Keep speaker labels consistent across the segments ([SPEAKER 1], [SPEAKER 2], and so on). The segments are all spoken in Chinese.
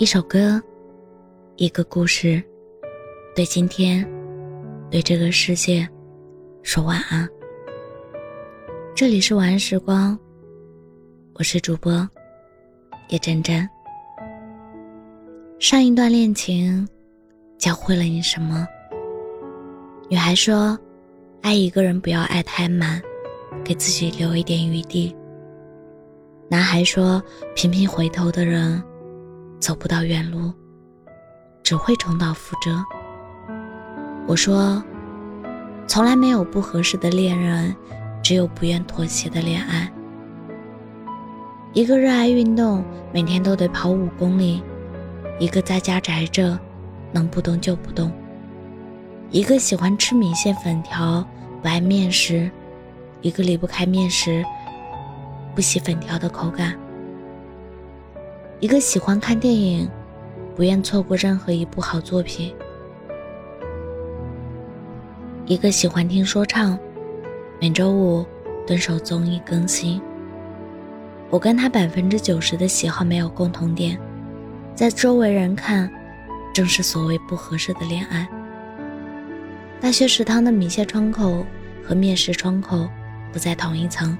[SPEAKER 1] 一首歌，一个故事，对今天，对这个世界，说晚安。这里是晚安时光，我是主播叶真真。上一段恋情教会了你什么？女孩说：“爱一个人不要爱太满，给自己留一点余地。”男孩说：“频频回头的人。”走不到远路，只会重蹈覆辙。我说，从来没有不合适的恋人，只有不愿妥协的恋爱。一个热爱运动，每天都得跑五公里；一个在家宅着，能不动就不动；一个喜欢吃米线粉条，不爱面食；一个离不开面食，不喜粉条的口感。一个喜欢看电影，不愿错过任何一部好作品；一个喜欢听说唱，每周五蹲守综艺更新。我跟他百分之九十的喜好没有共同点，在周围人看，正是所谓不合适的恋爱。大学食堂的米线窗口和面食窗口不在同一层，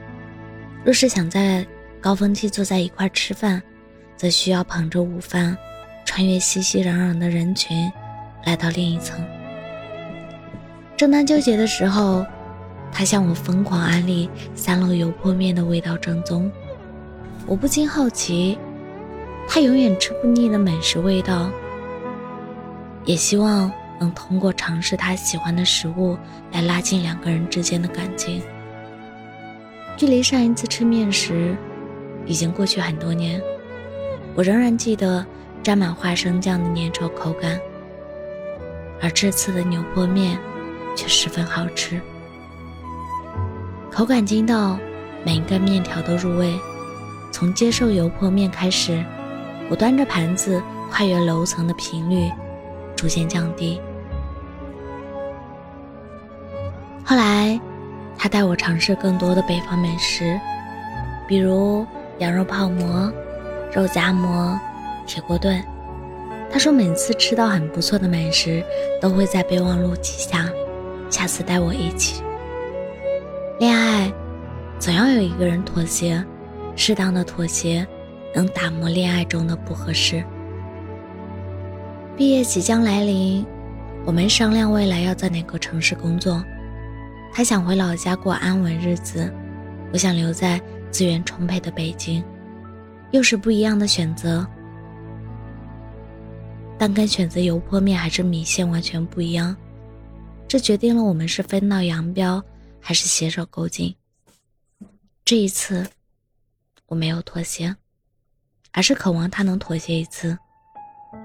[SPEAKER 1] 若是想在高峰期坐在一块吃饭。则需要捧着午饭，穿越熙熙攘攘的人群，来到另一层。正当纠结的时候，他向我疯狂安利三楼油泼面的味道正宗。我不禁好奇，他永远吃不腻的美食味道，也希望能通过尝试他喜欢的食物来拉近两个人之间的感情。距离上一次吃面时，已经过去很多年。我仍然记得沾满花生酱的粘稠口感，而这次的牛泼面却十分好吃，口感筋道，每一根面条都入味。从接受油泼面开始，我端着盘子跨越楼层的频率逐渐降低。后来，他带我尝试更多的北方美食，比如羊肉泡馍。肉夹馍、铁锅炖，他说每次吃到很不错的美食，都会在备忘录记下，下次带我一起。恋爱，总要有一个人妥协，适当的妥协，能打磨恋爱中的不合适。毕业即将来临，我们商量未来要在哪个城市工作。他想回老家过安稳日子，我想留在资源充沛的北京。又是不一样的选择，但跟选择油泼面还是米线完全不一样，这决定了我们是分道扬镳还是携手共进。这一次，我没有妥协，而是渴望他能妥协一次，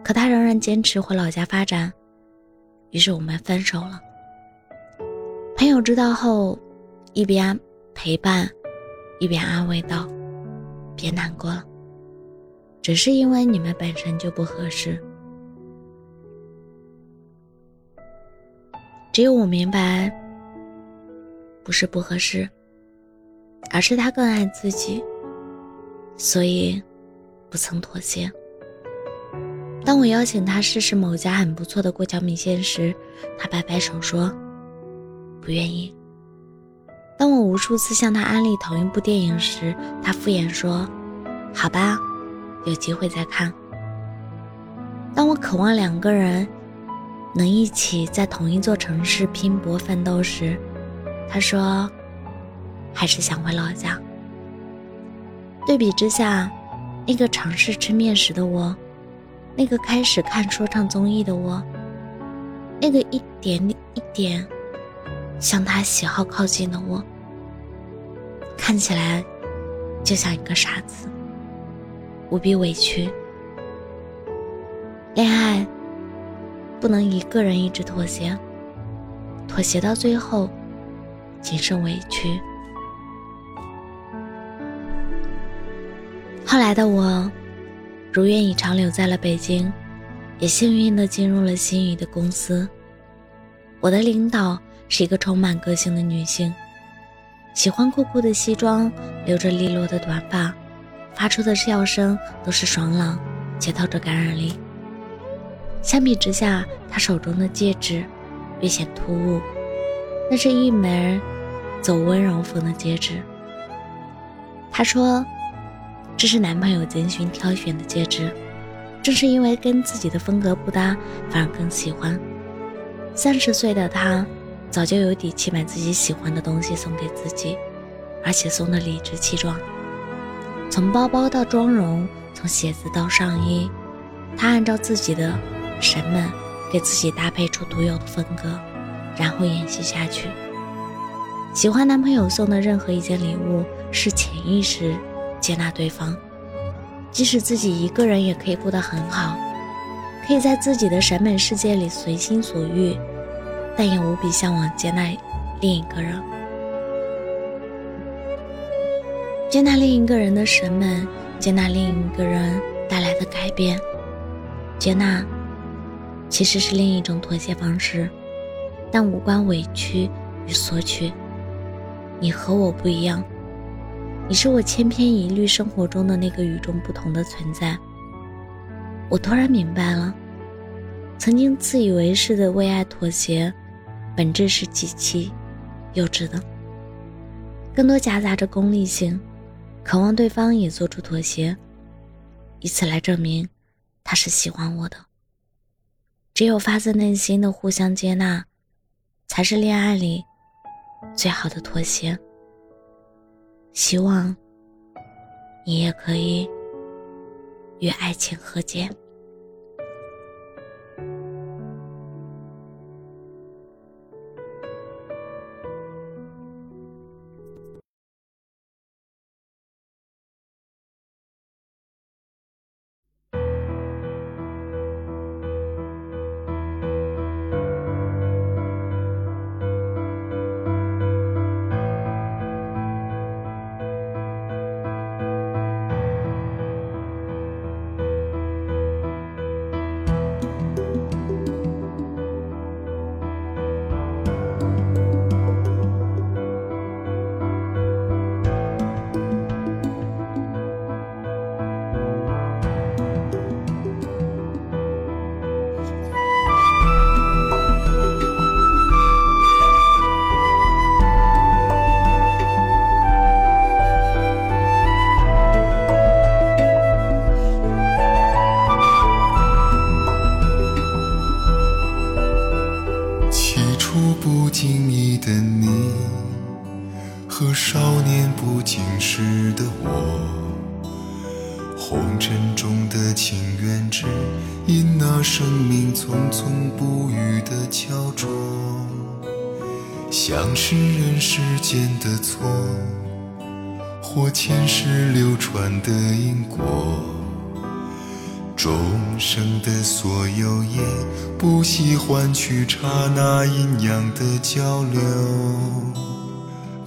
[SPEAKER 1] 可他仍然坚持回老家发展，于是我们分手了。朋友知道后，一边陪伴，一边安慰道：“别难过了。”只是因为你们本身就不合适，只有我明白，不是不合适，而是他更爱自己，所以不曾妥协。当我邀请他试试某家很不错的过桥米线时，他摆摆手说不愿意。当我无数次向他安利同一部电影时，他敷衍说好吧。有机会再看。当我渴望两个人能一起在同一座城市拼搏奋斗时，他说：“还是想回老家。”对比之下，那个尝试吃面食的我，那个开始看说唱综艺的我，那个一点一点向他喜好靠近的我，看起来就像一个傻子。无比委屈，恋爱不能一个人一直妥协，妥协到最后仅剩委屈。后来的我，如愿以偿留在了北京，也幸运的进入了心仪的公司。我的领导是一个充满个性的女性，喜欢酷酷的西装，留着利落的短发。发出的笑声都是爽朗，且透着感染力。相比之下，他手中的戒指略显突兀，那是一枚走温柔风的戒指。他说：“这是男朋友精心挑选的戒指，正是因为跟自己的风格不搭，反而更喜欢。”三十岁的他，早就有底气买自己喜欢的东西送给自己，而且送的理直气壮。从包包到妆容，从鞋子到上衣，他按照自己的审美给自己搭配出独有的风格，然后延续下去。喜欢男朋友送的任何一件礼物，是潜意识接纳对方，即使自己一个人也可以过得很好。可以在自己的审美世界里随心所欲，但也无比向往接纳另一个人，接纳另一个人的审美，接纳另一个人带来的改变。接纳其实是另一种妥协方式，但无关委屈与索取。你和我不一样，你是我千篇一律生活中的那个与众不同的存在。我突然明白了，曾经自以为是的为爱妥协，本质是极其幼稚的，更多夹杂着功利性，渴望对方也做出妥协，以此来证明他是喜欢我的。只有发自内心的互相接纳，才是恋爱里最好的妥协。希望你也可以。与爱情和解。
[SPEAKER 2] 和少年不经事的我，红尘中的情缘只因那生命匆匆不语的胶着，像是人世间的错，或前世流传的因果，众生的所有也不惜换取刹那阴阳的交流。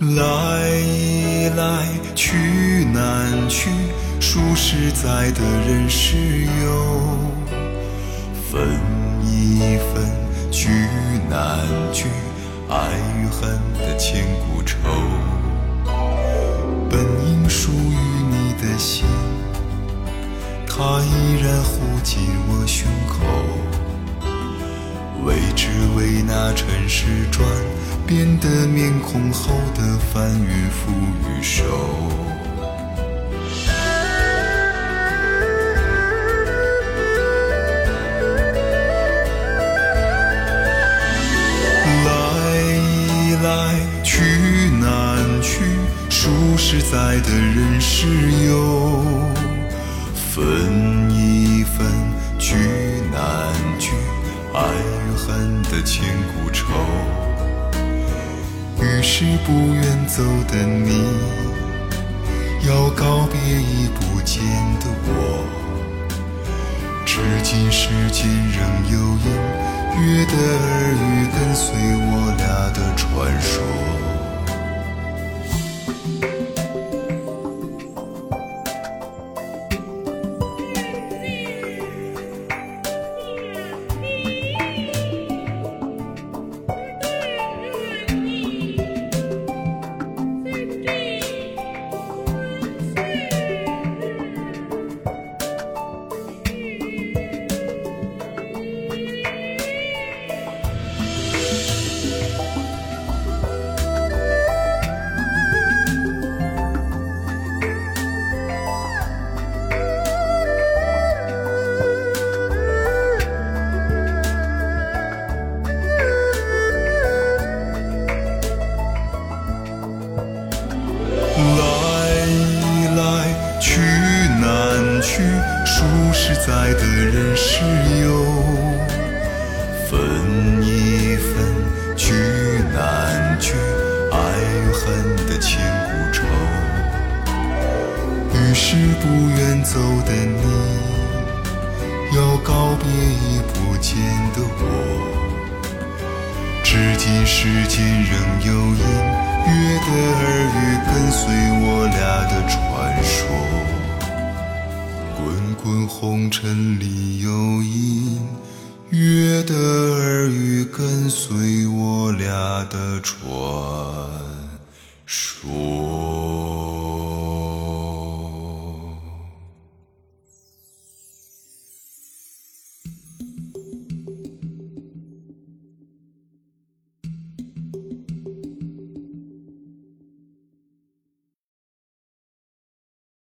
[SPEAKER 2] 来来去难去，数十载的人世游，分一分聚难聚，爱与恨的千古愁。本应属于你的心，它依然护紧我胸口，为只为那尘世转。变的面孔后的翻云覆雨手，来易来去难去，数十载的人世游，分恨的千古愁。于是不愿走的你，要告别已不见的我。至今世间仍有隐约的耳语，跟随我俩的传说。在的人是有，分一分聚难聚，爱与恨的千古愁。于是不愿走的你，要告别已不见的我。至今世间仍有隐约的耳语，跟随我俩的传说。滚红尘里有隐约的耳语，跟随我俩的传说。